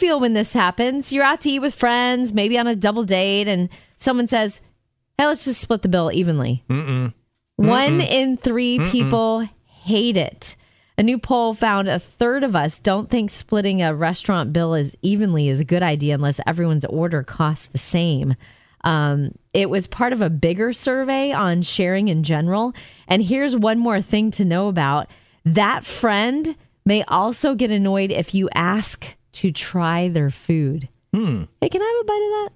feel when this happens? You're out to eat with friends, maybe on a double date, and someone says, "Hey, let's just split the bill evenly." Mm-mm. One in 3 people hate it. A new poll found a third of us don't think splitting a restaurant bill as evenly is a good idea unless everyone's order costs the same. Um, it was part of a bigger survey on sharing in general. And here's one more thing to know about that friend may also get annoyed if you ask to try their food. Hmm. Hey, can I have a bite of that?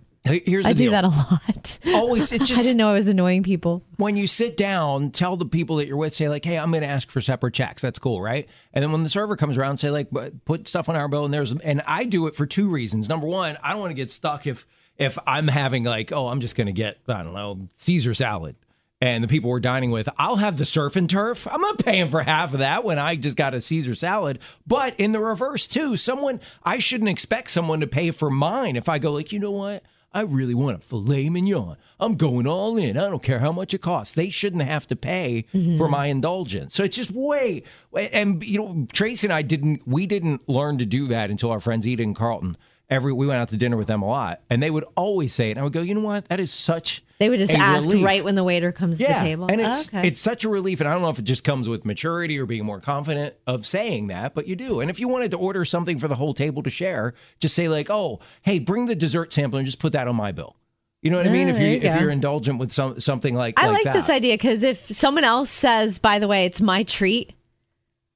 Here's I do deal. that a lot. Always, it I didn't know I was annoying people. when you sit down, tell the people that you're with, say like, "Hey, I'm going to ask for separate checks." That's cool, right? And then when the server comes around, say like, "But "Put stuff on our bill." And there's, and I do it for two reasons. Number one, I don't want to get stuck if if I'm having like, oh, I'm just going to get I don't know Caesar salad, and the people we're dining with, I'll have the surf and turf. I'm not paying for half of that when I just got a Caesar salad. But in the reverse too, someone I shouldn't expect someone to pay for mine if I go like, you know what? I really want a filet mignon. I'm going all in. I don't care how much it costs. They shouldn't have to pay mm-hmm. for my indulgence. So it's just way. And you know, Tracy and I didn't. We didn't learn to do that until our friends Eda and Carlton. Every we went out to dinner with them a lot, and they would always say it. And I would go, you know what? That is such. They would just ask relief." right when the waiter comes to the table. And it's okay. it's such a relief, and I don't know if it just comes with maturity or being more confident of saying that, but you do. And if you wanted to order something for the whole table to share, just say like, "Oh, hey, bring the dessert sampler and just put that on my bill." You know what I mean? Ah, if there you you if you're indulgent with some something like I like, like this idea because if someone else says, by the way, it's my treat,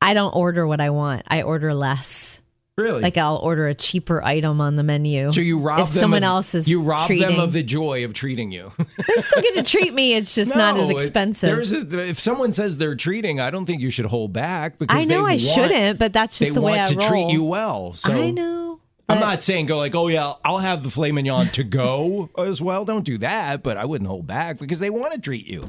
I don't order what I want. I order less. Really? Like I'll order a cheaper item on the menu. so you rob if them someone of, else is you rob treating. them of the joy of treating you. they still get to treat me. It's just not as No, expensive. There's a, if someone says they're treating, I don't think you should hold back because I know they I want- shouldn't, but that's just the way want I to roll. treat you well. So I know. I'm not saying go like, oh yeah, I'll have the filet mignon to go as well. Don't do that, but I wouldn't hold back because they want to treat you.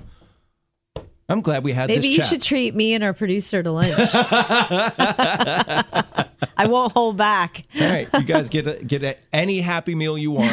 I'm glad we had Maybe you chat. should treat me and our producer to lunch. I won't hold back. All right, you guys get a, get a, any happy meal you want.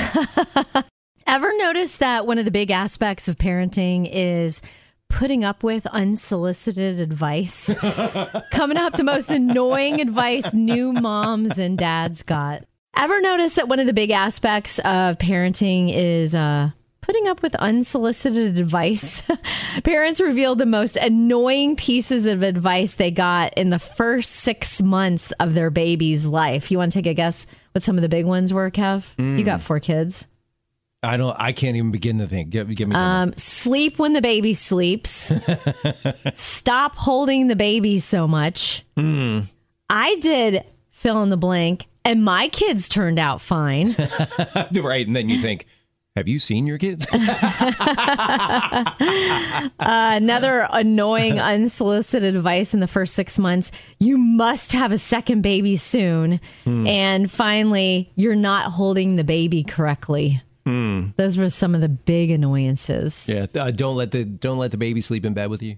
Ever notice that one of the big aspects of parenting is putting up with unsolicited advice? Coming up, the most annoying advice new moms and dads got. Ever notice that one of the big aspects of parenting is uh, putting up with unsolicited advice? Parents revealed the most annoying pieces of advice they got in the first six months of their baby's life. You want to take a guess what some of the big ones were, Kev? You got four kids. I don't. I can't even begin to think. Give, give me. Um, sleep when the baby sleeps. Stop holding the baby so much. I did fill in the blank, and my kids turned out fine. right, and then you think, have you seen your kids? Another annoying, unsolicited advice in the first six months you must have a second baby soon. And finally, you're not holding the baby correctly. Those were some of the big annoyances. yeah. Uh, don't let the don't let the baby sleep in bed with you.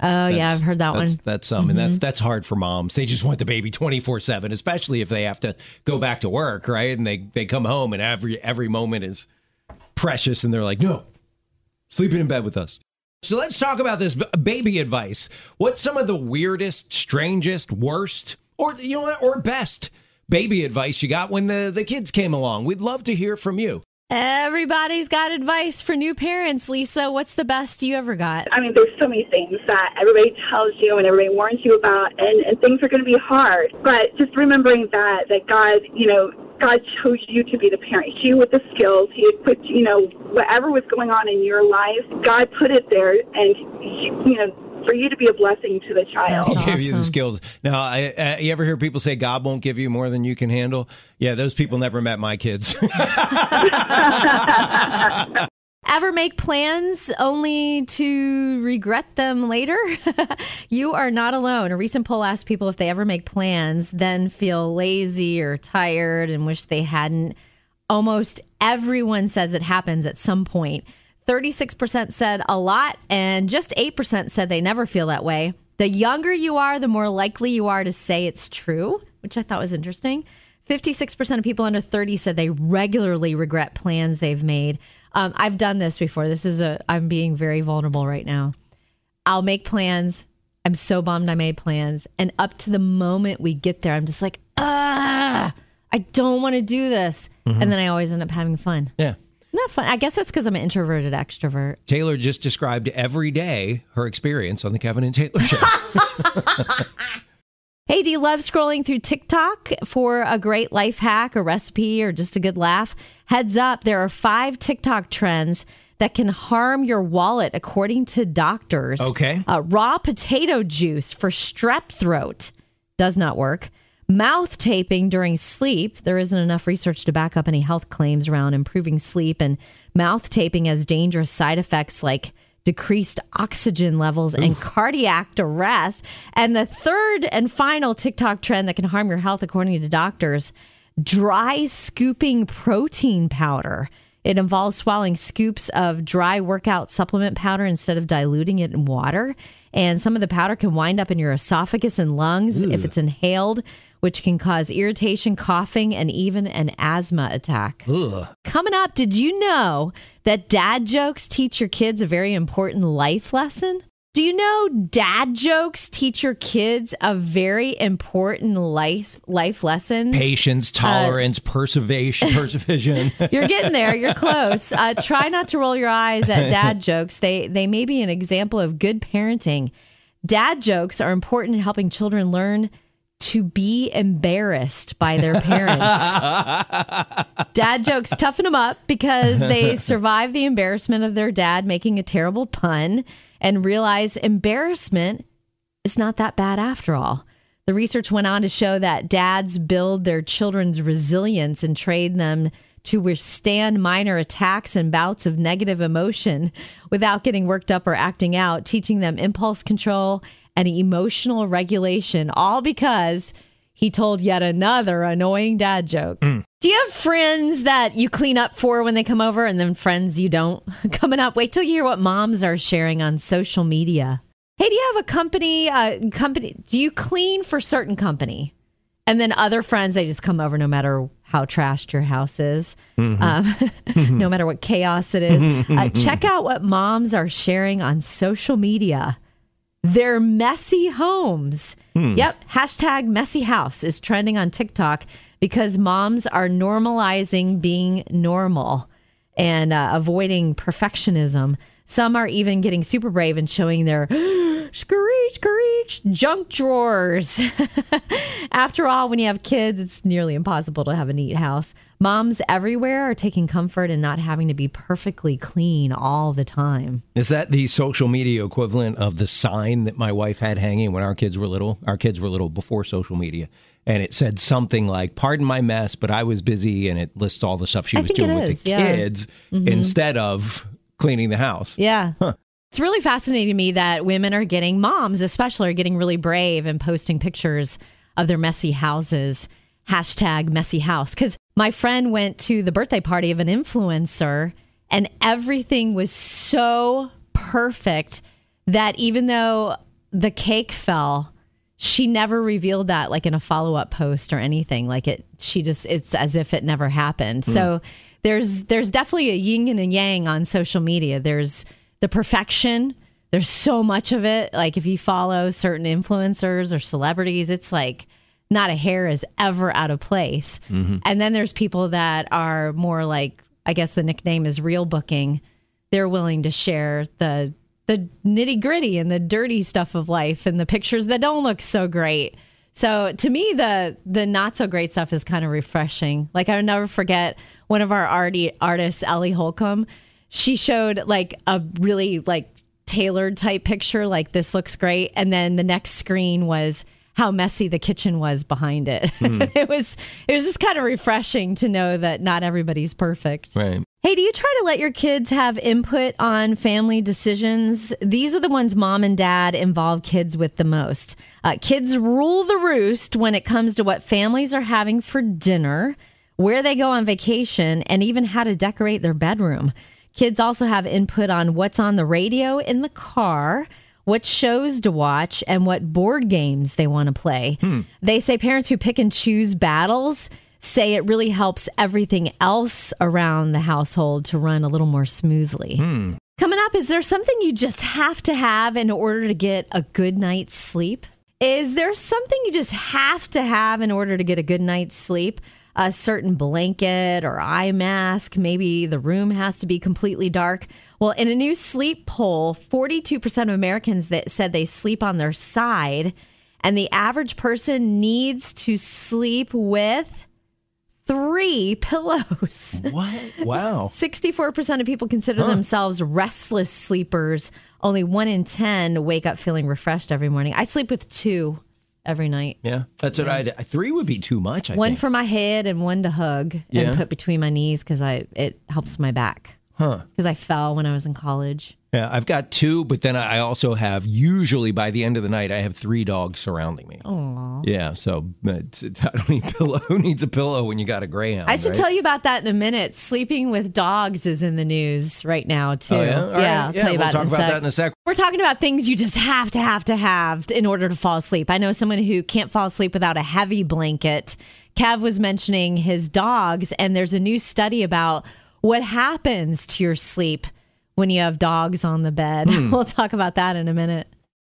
Oh, yeah, I've heard that one. That's, that's um, and that's that's hard for moms. They just want the baby twenty four seven, especially if they have to go back to work, right? And they they come home and every every moment is precious, and they're like, no, sleeping in bed with us. So let's talk about this baby advice. What's some of the weirdest, strangest, worst, or you know what, or best baby advice you got when the the kids came along? We'd love to hear from you. Everybody's got advice for new parents. Lisa, what's the best you ever got? I mean, there's so many things that everybody tells you and everybody warns you about, and, and things are going to be hard. But just remembering that, that God, you know, God chose you to be the parent. You with the skills. He had put, you know, whatever was going on in your life, God put it there, and you know, for you to be a blessing to the child. That's He give you the skills. Now, I, uh, you ever hear people say God won't give you more than you can handle? Yeah, those people never met my kids. Ever make plans only to regret them later? you are not alone. A recent poll asked people if they ever make plans, then feel lazy or tired and wish they hadn't. Almost everyone says it happens at some point. 36% said a lot, and just 8% said they never feel that way. The younger you are, the more likely you are to say it's true, which I thought was interesting. 56% of people under 30 said they regularly regret plans they've made. Um, I've done this before. This is a, I'm being very vulnerable right now. I'll make plans. I'm so bummed I made plans. And up to the moment we get there, I'm just like, ah, I don't want to do this. Mm-hmm. And then I always end up having fun. Yeah. Not fun. I guess that's because I'm an introverted extrovert. Taylor just described every day her experience on the Kevin and Taylor show. Hey, do you love scrolling through TikTok for a great life hack, a recipe, or just a good laugh? Heads up, there are five TikTok trends that can harm your wallet, according to doctors. Okay. Uh, raw potato juice for strep throat does not work. Mouth taping during sleep. There isn't enough research to back up any health claims around improving sleep, and mouth taping has dangerous side effects like decreased oxygen levels and cardiac arrest. And the third and final TikTok trend that can harm your health, according to doctors, dry scooping protein powder. It involves swallowing scoops of dry workout supplement powder instead of diluting it in water. And some of the powder can wind up in your esophagus and lungs if it's inhaled, which can cause irritation, coughing, and even an asthma attack. Coming up, did you know that dad jokes teach your kids a very important life lesson? Do you know dad jokes teach your kids a very important life life lessons? Patience, tolerance, perseveration, perseverance. You're getting there. You're close. Uh, try not to roll your eyes at dad jokes. They they may be an example of good parenting. Dad jokes are important in helping children learn to be embarrassed by their parents. dad jokes toughen them up because they survive the embarrassment of their dad making a terrible pun and realize embarrassment is not that bad after all. The research went on to show that dads build their children's resilience and train them to withstand minor attacks and bouts of negative emotion without getting worked up or acting out, teaching them impulse control and emotional regulation, all because he told yet another annoying dad joke. Do you have friends that you clean up for when they come over and then friends you don't? Coming up, wait till you hear what moms are sharing on social media. Hey, do you have a company? Uh, company? Do you clean for certain company, and then other friends they just come over no matter how trashed your house is, um, no matter what chaos it is. Uh, check out what moms are sharing on social media. Their messy homes. Yep, hashtag messy house is trending on TikTok because moms are normalizing being normal and uh, avoiding perfectionism. Some are even getting super brave and showing their screech, screech junk drawers. After all, when you have kids, it's nearly impossible to have a neat house. Moms everywhere are taking comfort in not having to be perfectly clean all the time. Is that the social media equivalent of the sign that my wife had hanging when our kids were little? Our kids were little before social media. And it said something like, Pardon my mess, but I was busy. And it lists all the stuff she I was doing with is, the yeah. Mm-hmm. kids instead of cleaning the house. Yeah. It's really fascinating to me that women are getting, moms especially, are getting really brave and posting pictures of their messy houses. Hashtag messy house. Because my friend went to the birthday party of an influencer and everything was so perfect that even though the cake fell, she never revealed that like in a follow-up post or anything like it she just it's as if it never happened hmm. so there's there's definitely a yin and a yang on social media there's the perfection there's so much of it like if you follow certain influencers or celebrities it's like not a hair is ever out of place mm-hmm. and then there's people that are more like i guess the nickname is real booking they're willing to share the the nitty gritty and the dirty stuff of life and the pictures that don't look so great. So to me, the the not so great stuff is kind of refreshing. Like I'll never forget one of our arty, artists, Ellie Holcomb. She showed like a really like tailored type picture, like this looks great, and then the next screen was how messy the kitchen was behind it. it was it was just kind of refreshing to know that not everybody's perfect. Right. Hey, do you try to let your kids have input on family decisions? These are the ones mom and dad involve kids with the most. Uh, kids rule the roost when it comes to what families are having for dinner, where they go on vacation, and even how to decorate their bedroom. Kids also have input on what's on the radio in the car, what shows to watch, and what board games they want to play. Hmm. They say parents who pick and choose battles say it really helps everything else around the household to run a little more smoothly. Hmm. Coming up, is there something you just have to have in order to get a good night's sleep? Is there something you just have to have in order to get a good night's sleep? A certain blanket or eye mask. Maybe the room has to be completely dark. Well, in a new sleep poll, 42% of Americans that said they sleep on their side, and the average person needs to sleep with three pillows. What? Wow. 64% of people consider themselves restless sleepers. Only one in 10 wake up feeling refreshed every morning. I sleep with two every night. Yeah, that's what I. Three would be too much. I One think. for my head and one to hug Yeah. and put between my knees because I it helps my back. Huh. Because I fell when I was in college. Yeah, I've got two, but then I also have usually by the end of the night I have three dogs surrounding me. Aww. Yeah, so it's, it's, I don't need pillow. Who needs a pillow when you got a greyhound? I should right? tell you about that in a minute. Sleeping with dogs is in the news right now too. Oh, yeah, All right. I'll tell you we'll about talk it in a about that in a sec. We're talking about things you just have to have to have in order to fall asleep. I know someone who can't fall asleep without a heavy blanket. Kev was mentioning his dogs, and there's a new study about what happens to your sleep when you have dogs on the bed. We'll talk about that in a minute.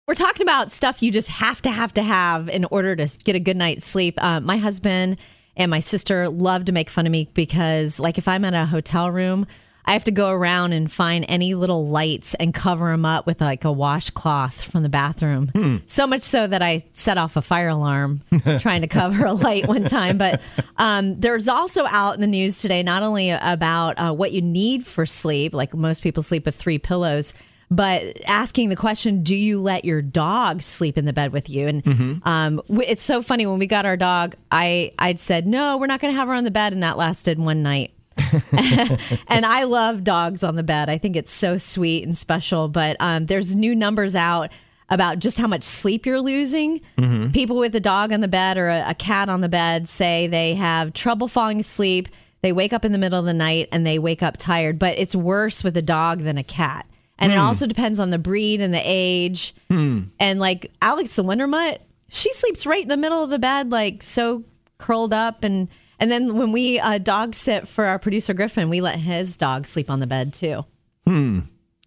We're talking about stuff you just have to have to have in order to get a good night's sleep. Uh, my husband and my sister love to make fun of me because, like, if I'm at a hotel room, I have to go around and find any little lights and cover them up with like a washcloth from the bathroom. So much so that I set off a fire alarm trying to cover a light one time. But um, there's also out in the news today not only about uh, what you need for sleep, like most people sleep with three pillows, but asking the question, do you let your dog sleep in the bed with you? And um, it's so funny when we got our dog, I I said no, we're not going to have her on the bed, and that lasted one night. and I love dogs on the bed. I think it's so sweet and special. But um, there's new numbers out about just how much sleep you're losing. Mm-hmm. People with a dog on the bed or a, a cat on the bed say they have trouble falling asleep. They wake up in the middle of the night and they wake up tired. But it's worse with a dog than a cat. And it hmm. also depends on the breed and the age. Hmm. And like Alex the Wonder Mutt, she sleeps right in the middle of the bed, like so curled up. And and then when we uh, dog sit for our producer Griffin, we let his dog sleep on the bed too. Hmm.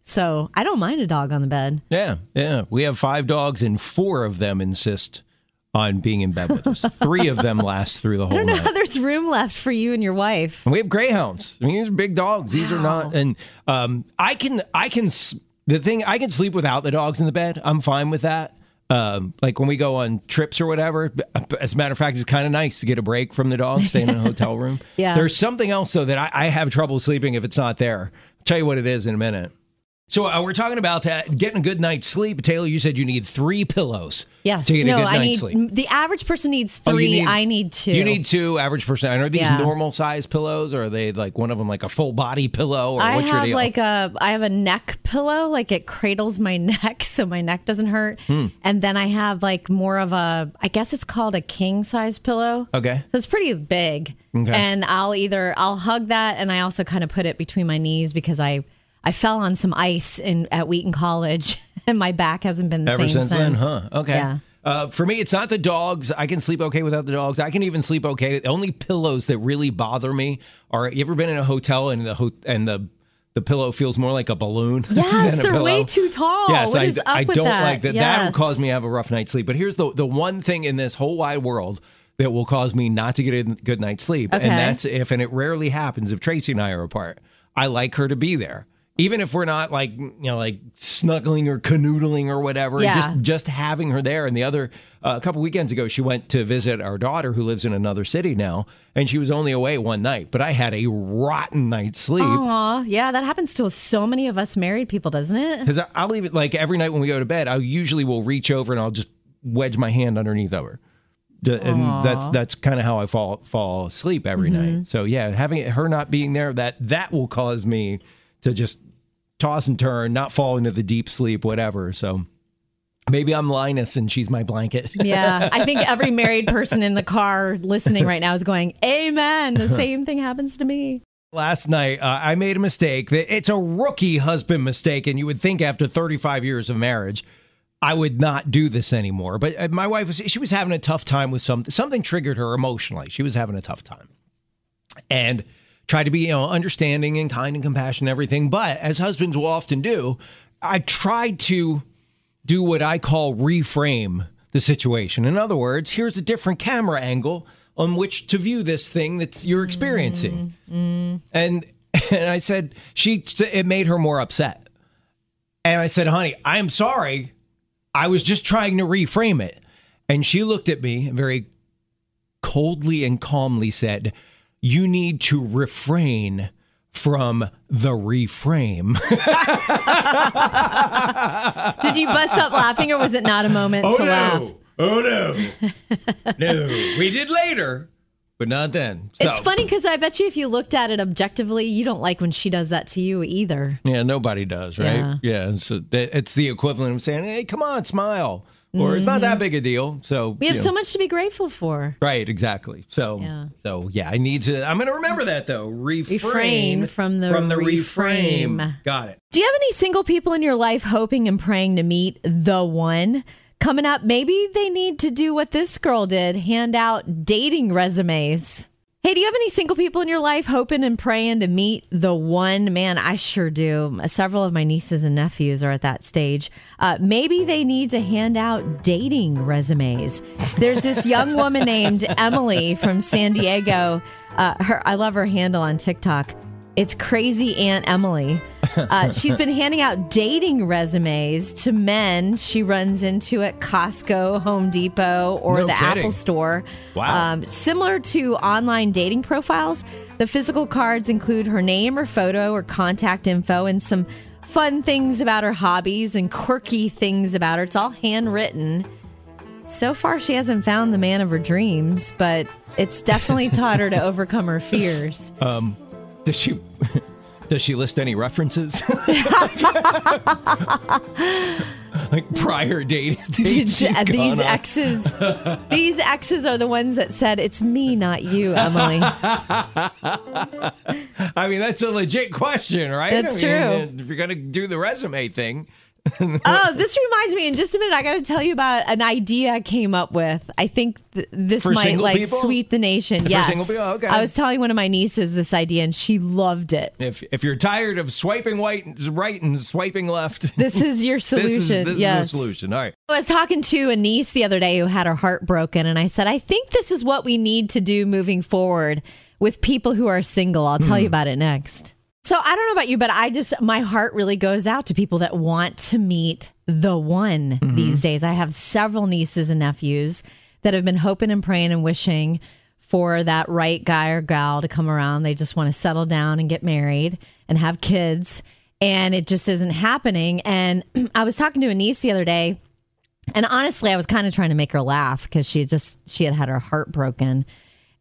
So I don't mind a dog on the bed. Yeah, yeah. We have five dogs, and four of them insist on being in bed with us. Three of them last through the whole. I don't know night. how there's room left for you and your wife. And we have greyhounds. I mean, these are big dogs. These are not. And um, I can, I can. The thing, I can sleep without the dogs in the bed. I'm fine with that. Um, like when we go on trips or whatever. As a matter of fact, it's kind of nice to get a break from the dog, staying in a hotel room. Yeah. There's something else though that I, I have trouble sleeping if it's not there. I'll tell you what it is in a minute. So uh, we're talking about uh, getting a good night's sleep. Taylor, you said you need three pillows. Yes. To get no, a good I night's need sleep. the average person needs Oh, three. need- I need two. You need two average person. And are these Yeah. normal size pillows, or are they like one of them like a full body pillow, or I what's your have deal? like a I have a neck pillow, like it cradles my neck so my neck doesn't hurt. Hmm. And then I have like more of a I guess it's called a king size pillow. okay. So it's pretty big. Okay. And I'll either I'll hug that and I also kind of put it between my knees because I I fell on some ice in at Wheaton College and my back hasn't been the Ever same since then, huh? Okay. Yeah. Uh, for me, it's not the dogs. I can sleep okay without the dogs. I can even sleep okay. The only pillows that really bother me are. You ever been in a hotel and the ho- and the the pillow feels more like a balloon? Yes, they're pillow? way too tall. Yes, What I, is up I with don't that? like that. That will cause me to have a rough night's sleep. But here's the the one thing in this whole wide world that will cause me not to get a good night's sleep, Okay. and that's if, and it rarely happens if Tracy and I are apart. I like her to be there. Even if we're not like you know like snuggling or canoodling or whatever, Yeah. just just having her there. And the other uh, a couple weekends ago, she went to visit our daughter who lives in another city now, and she was only away one night. But I had a rotten night's sleep. Aw, yeah, that happens to so many of us married people, doesn't it? Because I'll leave it like every night when we go to bed, I usually will reach over and I'll just wedge my hand underneath of her. And that's that's kind of how I fall fall asleep every night. So yeah, having it, her not being there, that that will cause me to just toss and turn, not fall into the deep sleep, whatever. So maybe I'm Linus and she's my blanket. Yeah, I think every married person in the car listening right now is going, "Amen." The same thing happens to me. Last night, uh, I made a mistake. It's a rookie husband mistake, and you would think after 35 years of marriage, I would not do this anymore. But uh, my wife was she was having a tough time with something. Something triggered her emotionally. She was having a tough time, and tried to be you know understanding and kind and compassionate and everything. But as husbands will often do, I tried to do what I call reframe the situation. In other words, here's a different camera angle. on which to view this thing that you're experiencing. Mm-hmm. And and I said she it made her more upset. And I said, "Honey, I am sorry. I was just trying to reframe it." And she looked at me very coldly and calmly said, "You need to refrain from the reframe." Did you bust up laughing or was it not a moment oh, to laugh? Oh no. no. We did later, but not then. It's funny because I bet you if you looked at it objectively, you don't like when she does that to you either. Yeah, nobody does, right? Yeah. so it's the equivalent of saying, "Hey, come on, smile," or "It's not that big a deal." So Mm-hmm. We have you so much to be grateful for. Right, exactly. So, Yeah. so yeah, I need to. I'm going to remember that though. Refrain, Refrain from the from the reframe. reframe. Got it. Do you have any single people in your life hoping and praying to meet the one? Coming up, maybe they need to do what this girl did hand out dating resumes. Hey, do you have any single people in your life hoping and praying to meet the one? Man, I sure do. Several of my nieces and nephews are at that stage. Uh, maybe they need to hand out dating resumes. There's this young woman named Emily from San Diego. Uh, her, I love her handle on TikTok. It's crazy Aunt Emily. Uh, she's been handing out dating resumes to men she runs into at Costco, Home Depot, or No the kidding. Apple Store. Wow. Um, similar to online dating profiles, the physical cards include her name or photo or contact info and some fun things about her hobbies and quirky things about her. It's all handwritten. So far, she hasn't found the man of her dreams, but it's definitely taught her to overcome her fears. Um, Does she? Does she list any references? like prior date dates she's uh, these gone on? exes these exes are the ones that said it's me not you emily I mean, that's a legit question, right? That's I mean, true. If you're gonna do the resume thing, oh this reminds me in just a minute i gotta tell you about an idea i came up with i think th- this For might like people? sweep the nation For yes people? Okay. i was telling one of my nieces this idea and she loved it if if you're tired of swiping white, right and swiping left, this is your solution this is this yes is the solution. All right. I was talking to a niece the other day who had her heart broken, and I said, I think this is what we need to do moving forward with people who are single. I'll tell you hmm. about it next. So I don't know about you, but I just, my heart really goes out to people that want to meet the one mm-hmm. these days. I have several nieces and nephews that have been hoping and praying and wishing for that right guy or gal to come around. They just want to settle down and get married and have kids. And it just isn't happening. And I was talking to a niece the other day and honestly, I was kind of trying to make her laugh because she had just she had had her heart broken,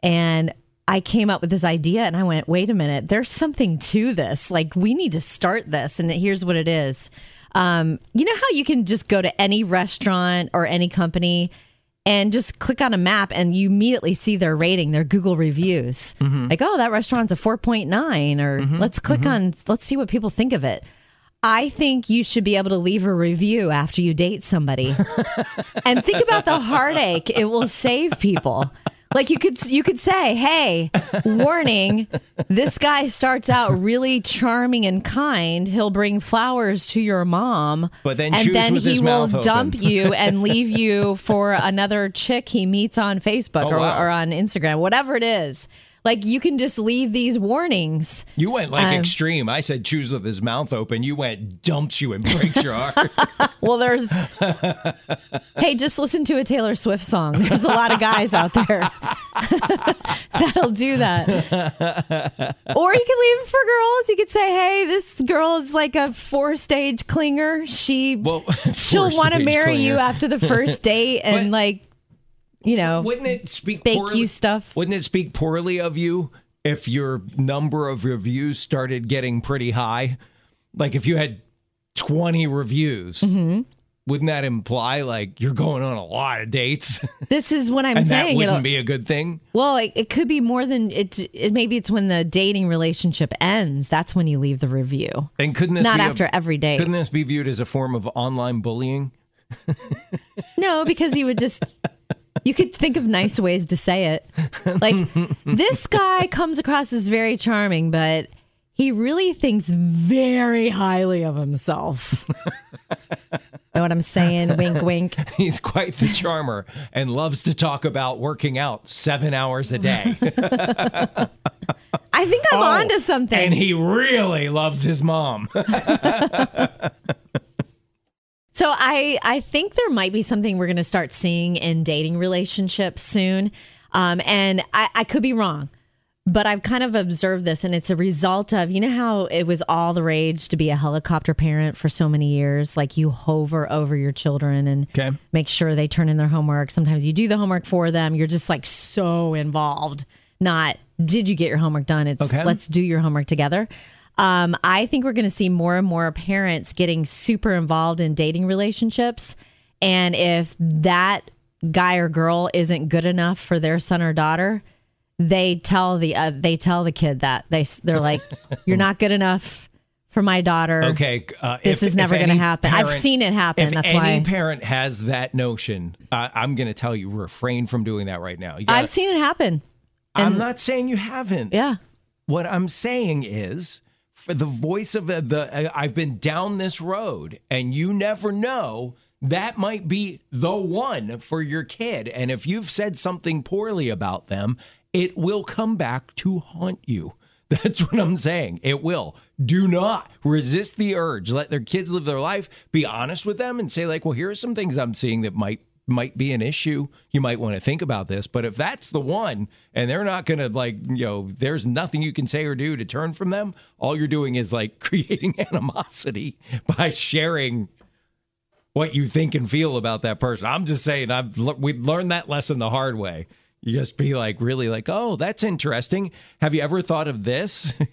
and I came up with this idea, and I went, "Wait a minute, there's something to this. Like we need to start this." And here's what it is. Um, you know how you can just go to any restaurant or any company and just click on a map and you immediately see their rating, their Google reviews. Mm-hmm. Like, oh, that restaurant's a 4.9 or mm-hmm. let's click mm-hmm. on let's see what people think of it. I think you should be able to leave a review after you date somebody. and think about the heartache it will save people. Like you could you could say, "Hey, warning, this guy starts out really charming and kind. He'll bring flowers to your mom, But then and then he will mouth open." dump you and leave you for another chick he meets on Facebook Oh, or, wow. or on Instagram, whatever it is." Like you can just leave these warnings. You went like Um, extreme. I said choose with his mouth open. You went dumps you and breaks your heart. Well, there's. hey, just listen to a Taylor Swift song. There's a lot of guys out there that'll do that. Or you can leave it for girls. You could say, "Hey, this girl is like a four-stage clinger. She Well, she'll want to marry you after the first date, and But- like, you know, Wouldn't it speak bake poorly, you stuff. Wouldn't it speak poorly of you if your number of reviews started getting pretty high? Like if you had 20 reviews, Mm-hmm. wouldn't that imply like you're going on a lot of dates? this is what I'm and that saying. It'll- wouldn't be a good thing? Well, it, it could be more than it, it. Maybe it's when the dating relationship ends. That's when you leave the review. And couldn't this Not be a- after every date. Couldn't this be viewed as a form of online bullying? No, because you would just you could think of nice ways to say it. Like this guy comes across as very charming, but he really thinks very highly of himself. Know what I'm saying? wink, wink. He's quite the charmer and loves to talk about working out seven hours a day. I think I'm Oh, onto something. And he really loves his mom. So I I think there might be something we're going to start seeing in dating relationships soon, um, and I, I could be wrong, but I've kind of observed this, and it's a result of you know how it was all the rage to be a helicopter parent for so many years, like you hover over your children and Okay. make sure they turn in their homework. Sometimes you do the homework for them. You're just like so involved. Not did you get your homework done? It's Okay. let's do your homework together. Um, I think we're going to see more and more parents getting super involved in dating relationships. And if that guy or girl isn't good enough for their son or daughter, they tell the uh, they tell the kid that they they're like, "You're not good enough for my daughter." Okay. Uh, This if- is never gonna any happen. I've seen it happen. If That's any why- parent has that notion, uh, I'm going to tell you, refrain from doing that right now. Gotta- I've seen it happen. I'm not saying you haven't. Yeah. What I'm saying is, the voice of the, the uh, I've been down this road, and you never know. That might be the one for your kid. And if you've said something poorly about them, it will come back to haunt you. That's what I'm saying. It will. Do not resist the urge. Let their kids live their life. Be honest with them and say, like, well, here are some things I'm seeing that might might be an issue. You might want to think about this. But if that's the one and they're not going to, like, you know, there's nothing you can say or do to turn from them, all you're doing is like creating animosity by sharing what you think and feel about that person. I'm just saying, I've we learned that lesson the hard way. You just be like, really, like, oh, that's interesting. Have you ever thought of this?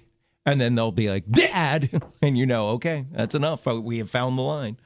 And then they'll be like, Dad. And you know, okay, that's enough. Oh, we have found the line.